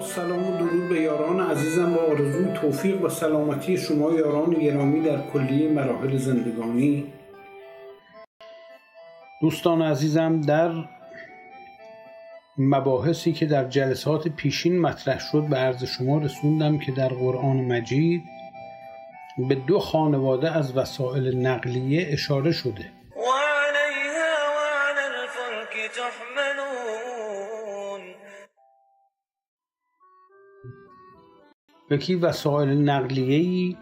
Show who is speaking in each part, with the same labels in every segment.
Speaker 1: سلام و درود به یاران عزیزم با آرزوی توفیق و سلامتی شما یاران گرامی در کلیه مراحل زندگانی. دوستان عزیزم در مباحثی که در جلسات پیشین مطرح شد به عرض شما رسوندم که در قرآن مجید به دو خانواده از وسایل نقلیه اشاره شده. یکی وسایل نقلیه‌ای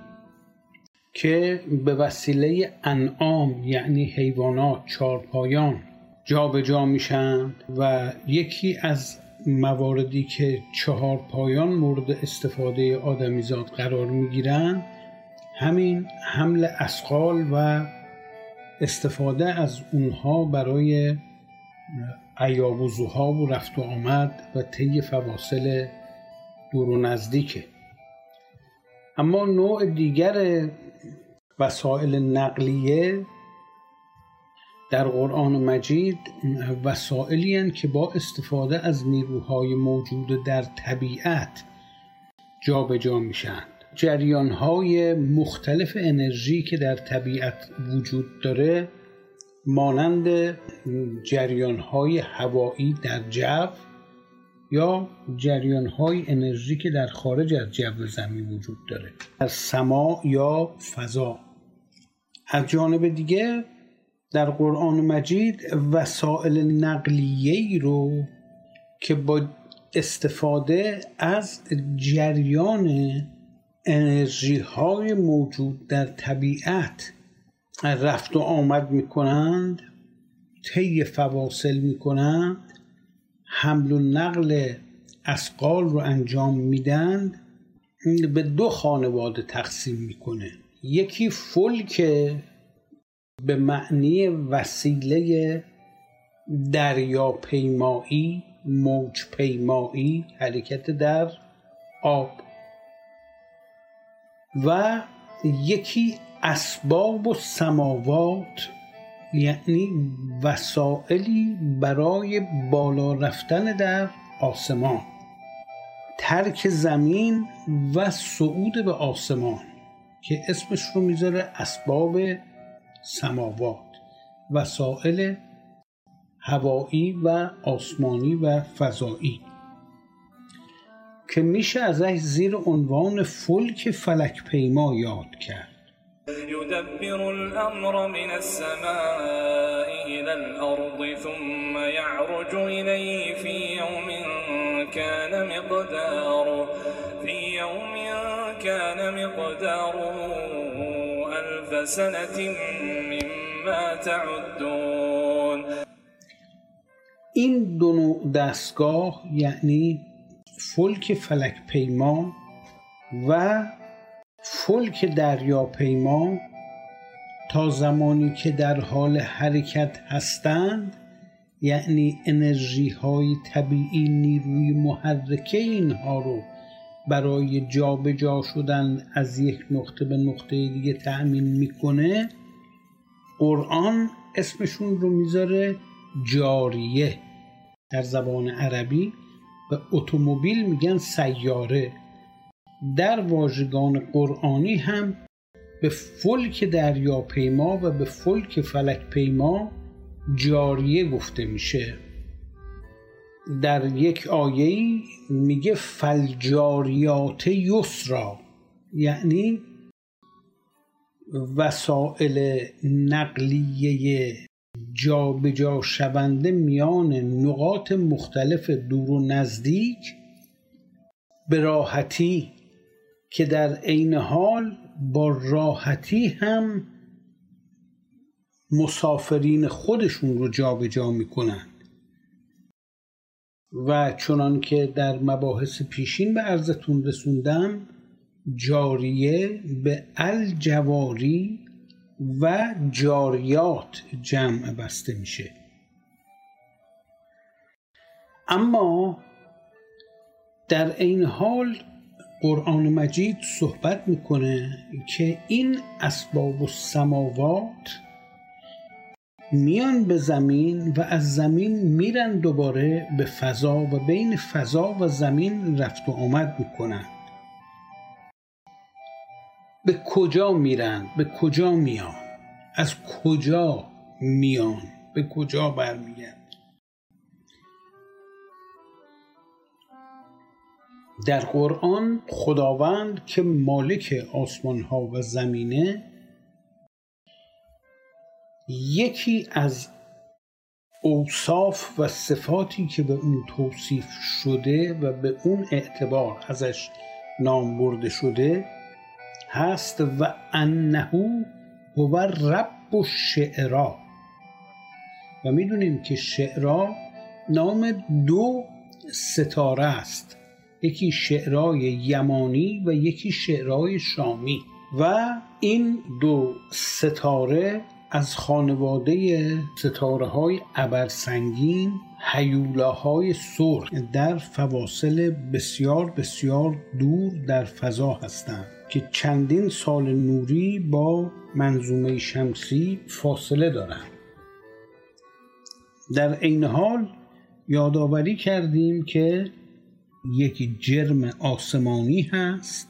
Speaker 1: که به وسیله انعام یعنی حیوانات چارپایان جابجا جا میشن و یکی از مواردی که چهار پایان مورد استفاده آدمیزاد قرار می‌گیرن همین حمل اسقال و استفاده از اونها برای عیاب و زوها و رفت و آمد و طی فواصل دور و نزدیکه. اما نوع دیگر وسایل نقلیه در قرآن مجید وسائلی که با استفاده از نیروهای موجود در طبیعت جابجا جا میشن. جریان های مختلف انرژی که در طبیعت وجود داره مانند جریان های هوایی در جو یا جریان های انرژی که در خارج از جو زمین وجود داره در سما یا فضا. از جانب دیگه در قرآن مجید وسایل نقلیه رو که با استفاده از جریان انرژی های موجود در طبیعت رفت و آمد می کنند طی فواصل می کنند حمل و نقل اسقال رو انجام میدن به دو خانواده تقسیم می‌کنه. یکی فولک به معنی وسیله دریاپیمایی موج پیمایی حرکت در آب. و یکی اسباب و سماوات یعنی وسائلی برای بالا رفتن در آسمان ترک زمین و صعود به آسمان که اسمش رو می‌ذاره اسباب سماوات وسائل هوایی و آسمانی و فضایی. که میشه ازش زیر عنوان فلک فلک پیما یاد کرد. يدبر الأمر من السماء إلى الأرض ثم يعرج إليه في يوم كان مقداره في يوم كان مقداره ألف سنة مما تعدون. این دو نوع دستگاه یعنی فلک فلک پیما و فلک دریاپیما تا زمانی که در حال حرکت هستند یعنی انرژی های طبیعی نیروی محرکه اینها رو برای جابجا جا شدن از یک نقطه به نقطه دیگه تأمین می‌کنه قرآن اسمشون رو می‌ذاره جاریه. در زبان عربی به اتومبیل میگن سیاره. در واژگان قرآنی هم به فلک دریاپیما و به فلک فلک پیما جاریه گفته میشه. در یک آیه میگه فلجاریات یسرا یعنی وسائل نقلیه جابجا جا شونده میان نقاط مختلف دور و نزدیک به راحتی که در عین حال با راحتی هم مسافرین خودشون رو جابجا جا می‌کنند و چنان که در مباحث پیشین به عرضتون رسوندم جاریه به الجواری و جاریات جمع بسته میشه. اما در این حال قرآن مجید صحبت می‌کنه که این اسباب و سماوات میان به زمین و از زمین میرن دوباره به فضا و بین فضا و زمین رفت و آمد می‌کنن. به کجا میرن؟ به کجا میان؟ از کجا میان؟ به کجا برمیگرد در قرآن خداوند که مالک آسمان ها و زمینه یکی از اوصاف و صفاتی که به اون توصیف شده و به اون اعتبار ازش نام برده شده هست و انه هو رب الشعرا. و می‌دونیم که شعرا نام دو ستاره است. یکی شعرای یمانی و یکی شعرای شامی. و این دو ستاره از خانواده ستاره های ابرسنگین هیولاهای سرخ در فواصل بسیار بسیار دور در فضا هستند که چندین سال نوری با منظومه شمسی فاصله دارند. در عین حال یادآوری کردیم که یک جرم آسمانی هست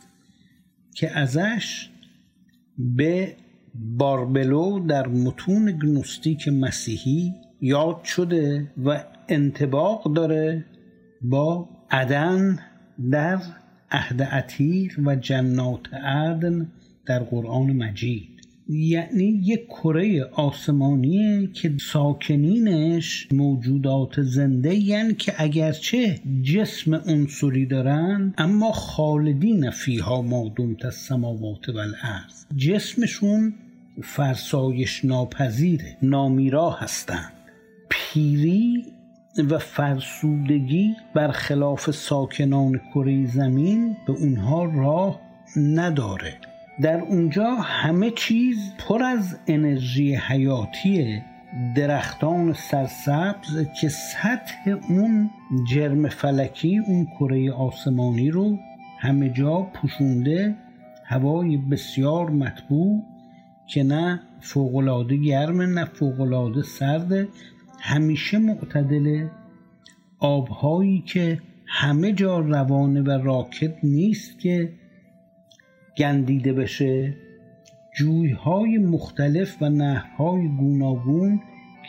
Speaker 1: که ازش به باربلو در متون گنوستیک مسیحی یاد شده و انتباق داره با عدن در عهد عتیق و جنات عدن در قرآن مجید. یعنی یک کره آسمانیه که ساکنینش موجودات زنده یعنی که اگرچه جسم عنصری دارن اما خالدین فیها ما دمت السماوات والارض جسمشون فرسایش ناپذیره نامیرا هستند پیری و فرسودگی برخلاف ساکنان کره زمین به اونها راه نداره. در اونجا همه چیز پر از انرژی حیاتی درختان سرسبز که سطح اون جرم فلکی اون کره آسمانی رو همه جا پوشونده هوای بسیار مطبوع که نه فوقالعاده گرمه نه فوقالعاده سرده همیشه معتدله آبهایی که همه جا روانه و راکت نیست که گندیده بشه. جویهای مختلف و نهرهای گوناگون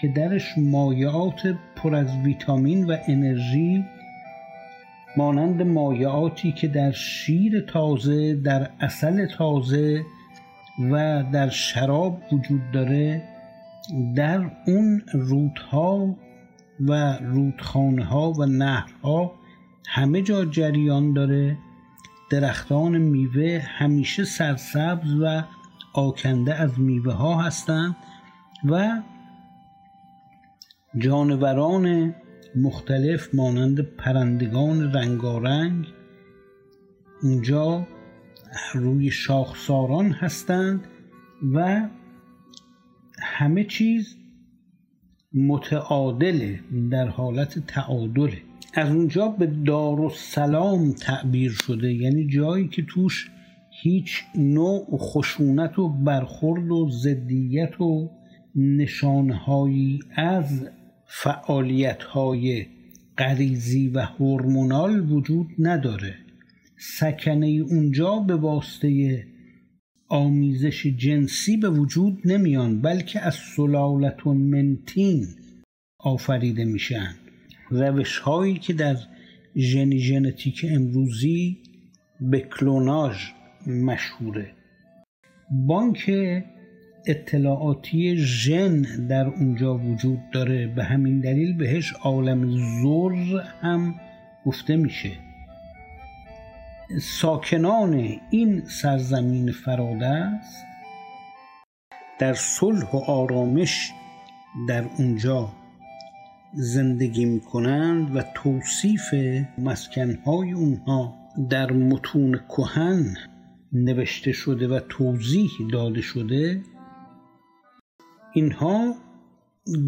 Speaker 1: که درش مایعات پر از ویتامین و انرژی مانند مایعاتی که در شیر تازه در اصل تازه و در شراب وجود داره در اون رودها و رودخانه ها و نهرها همه جا جریان داره. درختان میوه همیشه سرسبز و آکنده از میوه ها هستند و جانوران مختلف مانند پرندگان رنگارنگ اونجا روی شاخساران هستند و همه چیز متعادله در حالت تعادله. از اونجا به دار و سلام تعبیر شده. یعنی جایی که توش هیچ نوع خشونت و برخورد و ضدیت و نشانهایی از فعالیتهای غریزی و هورمونال وجود نداره. سکنه اونجا به واسطه آمیزش جنسی به وجود نمیان بلکه از سلالت منتین آفریده میشن. روش هایی که در ژنی ژنتیک امروزی به کلوناژ مشهوره. بانک اطلاعاتی ژن در اونجا وجود داره. به همین دلیل بهش عالم زر هم گفته میشه. ساکنان این سرزمین است در صلح و آرامش در اونجا زندگی می‌کنند و توصیف مسکنهای اونها در متون کهن نوشته شده و توضیح داده شده اینها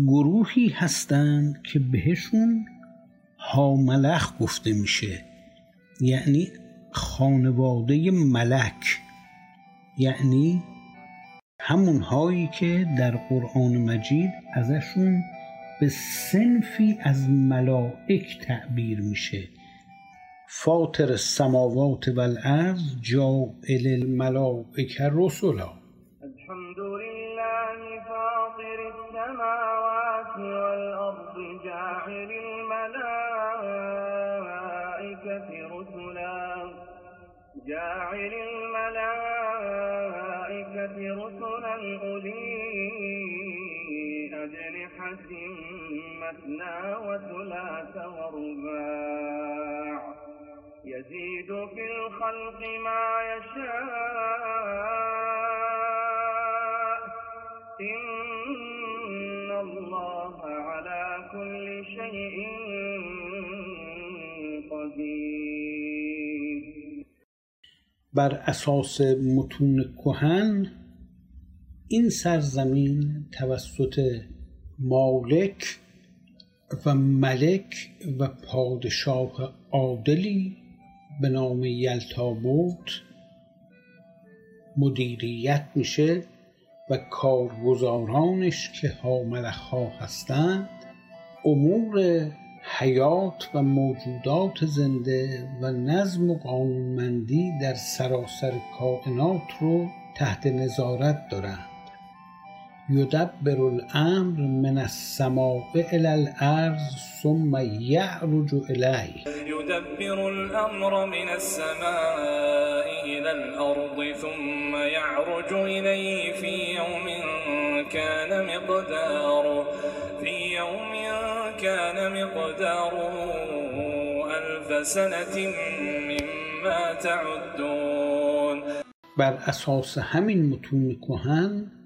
Speaker 1: گروهی هستند که بهشون هاملخ گفته میشه یعنی خانواده ملک یعنی همون هایی که در قرآن مجید ازشون به سنفی از ملائک تعبیر میشه. فاطر السماوات والارض جاعل الملائکه رسلا
Speaker 2: الحمد لله فاطر السماوات والأرض جاعل الملائكة رسلا جاعل الملائكة رسلا أولي مثنى وثلاث ورباع. يزيد في الخلق ما يشاء. إن الله على كل شيء قدير.
Speaker 1: بر اساس متون کهن این سرزمین توسط مالک و ملک و پادشاه عادلی به نام یلتابوت مدیریت میشه و کارگزارانش که ها هستند امور حیات و موجودات زنده و نظم و قانونمندی در سراسر کائنات رو تحت نظارت دارند. یدبر الأمر من السماء إلى الأرض ثم یعرج الیه
Speaker 3: يدبر الأمر من السماء إلى الأرض ثم يعرج إليه في يوم كان مقداره في يوم كان مقداره ألف سنة مما تعدون.
Speaker 1: بر أساس همین متون کهن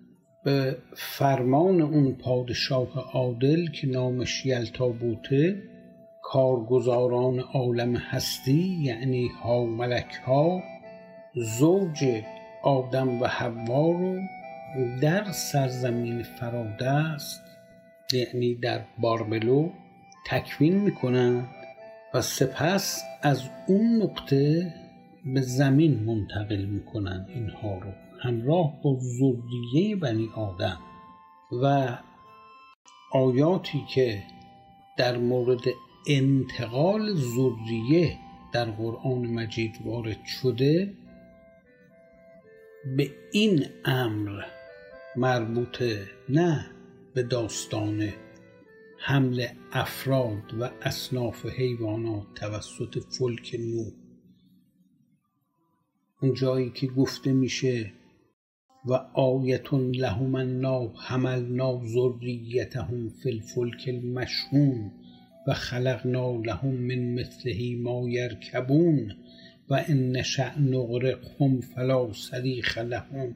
Speaker 1: به فرمان اون پادشاه عادل که نامش یلتابوته کارگزاران عالم هستی یعنی ها ملک ها زوج آدم و حوا رو در سرزمین فرادست یعنی در باربلو تکوین می‌کنند و سپس از اون نقطه به زمین منتقل می‌کنند اینها رو. همراه با ذریه بنی آدم و آیاتی که در مورد انتقال ذریه در قرآن مجید وارد شده به این امر مربوطه نه به داستان حمل افراد و اصناف حیوانات توسط فلک نو. اون جایی که گفته میشه و آیتون لهم انا حملنا ذریتهم فی الفلک المشحون و خلقنا لهم من مثله ما یرکبون و ان نشأ نغرقهم فلا صریخ لهم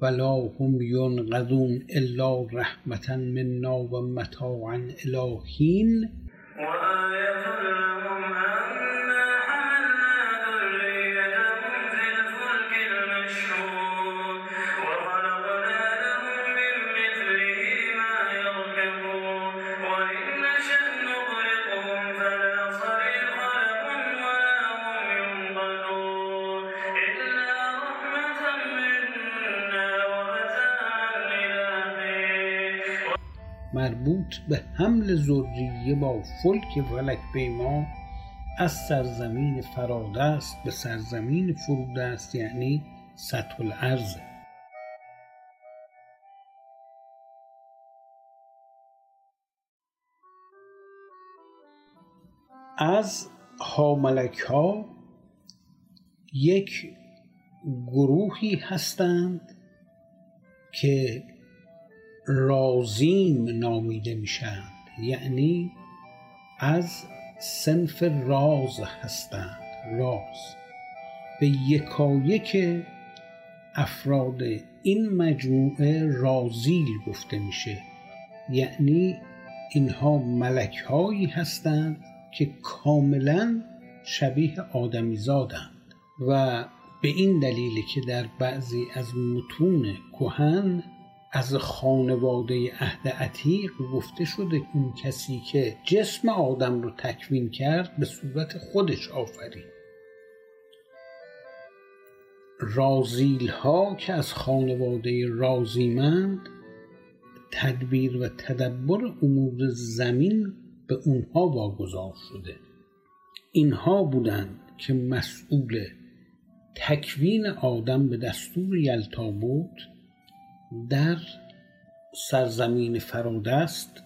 Speaker 1: ولا هم ینقذون الا رحمة منا و متاعا الی حین به حمل ذریه با فلک فلک پیما از سرزمین فرادست به سرزمین فرودست یعنی سطح الارض از هاملک ها یک گروهی هستند که رازیم نامیده میشند یعنی از سنف راز هستند. راز. به یکایک افراد این مجموعه رازیل گفته میشه. یعنی اینها ملک هایی هستند که کاملا شبیه آدمی زادند و به این دلیل که در بعضی از متون کهن از خانواده عهد عتیق گفته شده اون کسی که جسم آدم رو تکوین کرد به صورت خودش آفرید. رازیل ها که از خانواده رازیمند تدبیر و تدبر امور زمین به اونها واگذار شده. اینها بودند که مسئول تکوین آدم به دستور یلتابوت در سرزمین فرادست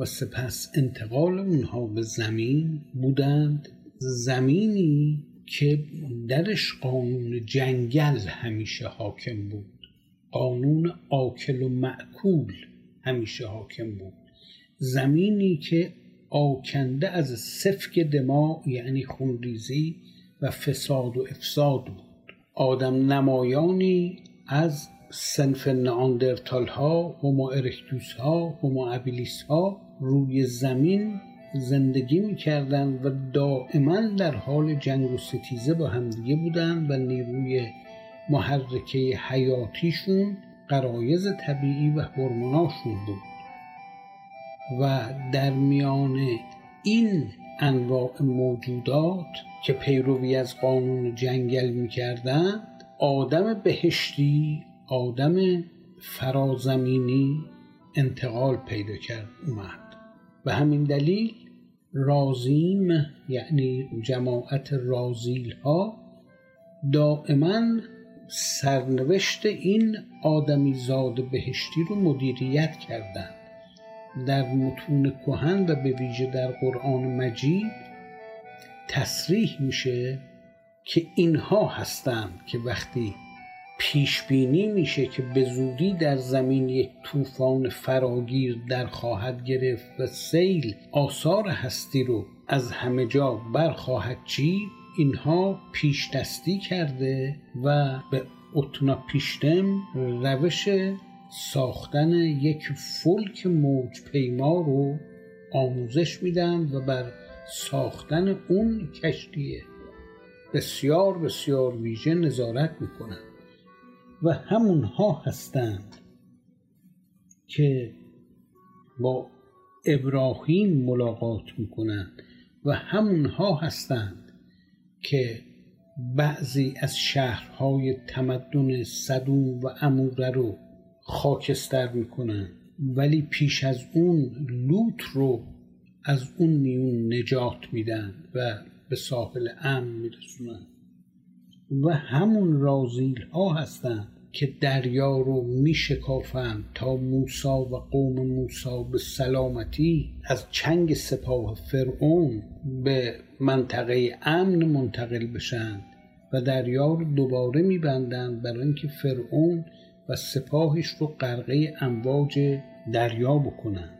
Speaker 1: و سپس انتقال اونها به زمین بودند. زمینی که درش قانون جنگل همیشه حاکم بود. قانون آکل و معکول همیشه حاکم بود. زمینی که آکنده از سفک دماغ یعنی خونریزی و فساد و افساد بود. آدم نمایانی از سنف ناندرتال ها هومو ارکتوس ها هومو ابیلیس ها روی زمین زندگی می‌کردن و دائما در حال جنگ و ستیزه با همدیگه بودن و نیروی محرکه حیاتیشون قرایز طبیعی و هورموناشون بود. و در میان این انواع موجودات که پیروی از قانون جنگل می‌کردند آدم بهشتی آدم فرازمینی انتقال پیدا کرد اومد. و همین دلیل رازیم یعنی جماعت رازیل ها دائما سرنوشت این آدمی زاد بهشتی رو مدیریت کردند. در متون کهن و به ویژه در قرآن مجید تصریح میشه که اینها هستند که وقتی پیش بینی میشه که به زودی در زمین یک طوفان فراگیر در خواهد گرفت و سیل آثار هستی رو از همه جا برخواهد چید. اینها پیش دستی کرده و به اتنا پیشتم روش ساختن یک فلک موج پیما رو آموزش میدن و بر ساختن اون کشتی. بسیار بسیار ویژه نظارت می‌کنن. و همونها هستند که با ابراهیم ملاقات می‌کنند و همونها هستند که بعضی از شهرهای تمدن صدوم و اموره رو خاکستر می‌کنن ولی پیش از اون لوط رو از اون میون نجات میدن و به ساحل امن میرسونن. و همون رازیل ها هستند که دریا رو میشکافند تا موسا و قوم موسا به سلامتی از چنگ سپاه فرعون به منطقه امن منتقل بشن و دریا رو دوباره میبندند برای اینکه فرعون و سپاهش رو غرقه امواج دریا بکنند.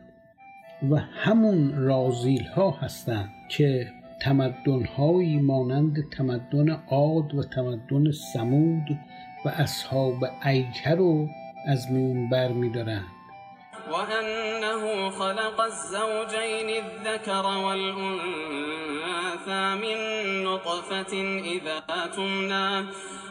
Speaker 1: و همون رازیل ها هستند که تمدن هایی مانند تمدن عاد و تمدن سمود و اصحاب ایکه رو از میون بر می دارند
Speaker 4: وأنه خلق الزوجين الذكر والأنثى من نطفة إذا تمنى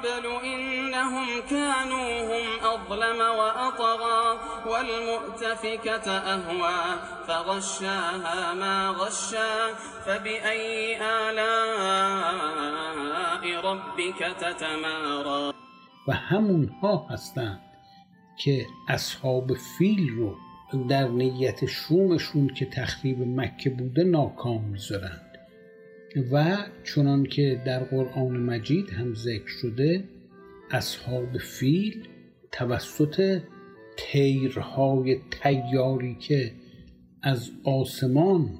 Speaker 4: قبل إنهم كانوا هم أظلم وأطغى والمؤتفكة أهوى فغشاها ما غشا فبأي آلاء ربك تتمارى
Speaker 1: و همونها هستند که اصحاب فیل رو در نیت شومشون که تخریب مکه بوده ناکام می‌ذارند و چنان که در قرآن مجید هم ذکر شده اصحاب فیل توسط تیرهای تیاری که از آسمان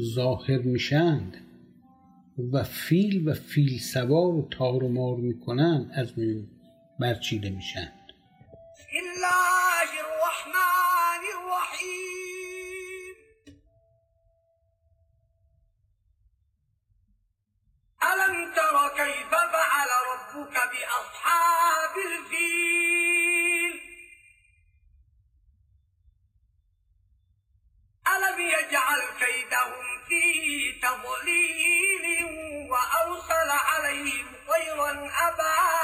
Speaker 1: ظاهر میشند و فیل و فیل سوار و تار و مار می‌کنند از میون برچیده میشند
Speaker 2: ذي تضليل وأرسل عليهم طيرا أبابيل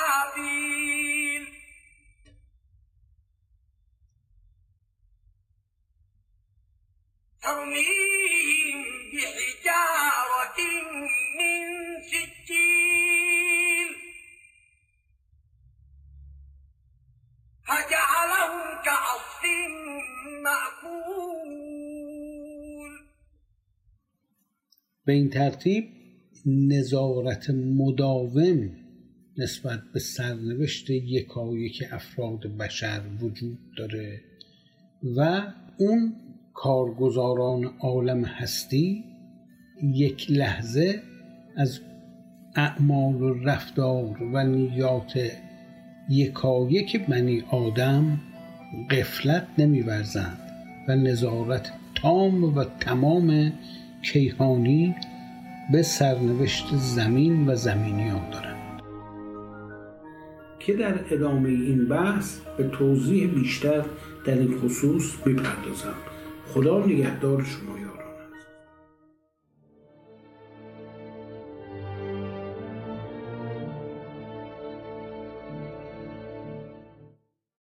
Speaker 1: به این ترتیب نظارت مداوم نسبت به سرنوشت یکایک افراد بشر وجود داره و اون کارگزاران عالم هستی یک لحظه از اعمال و رفتار و نیات یکایک بنی آدم قفلت نمیورزند و نظارت تام و تمام کیهانی به سرنوشت زمین و زمینیان دارند. که در ادامه این بحث به توضیح بیشتر در این خصوص می‌پردازم. خدا نگهدار شما.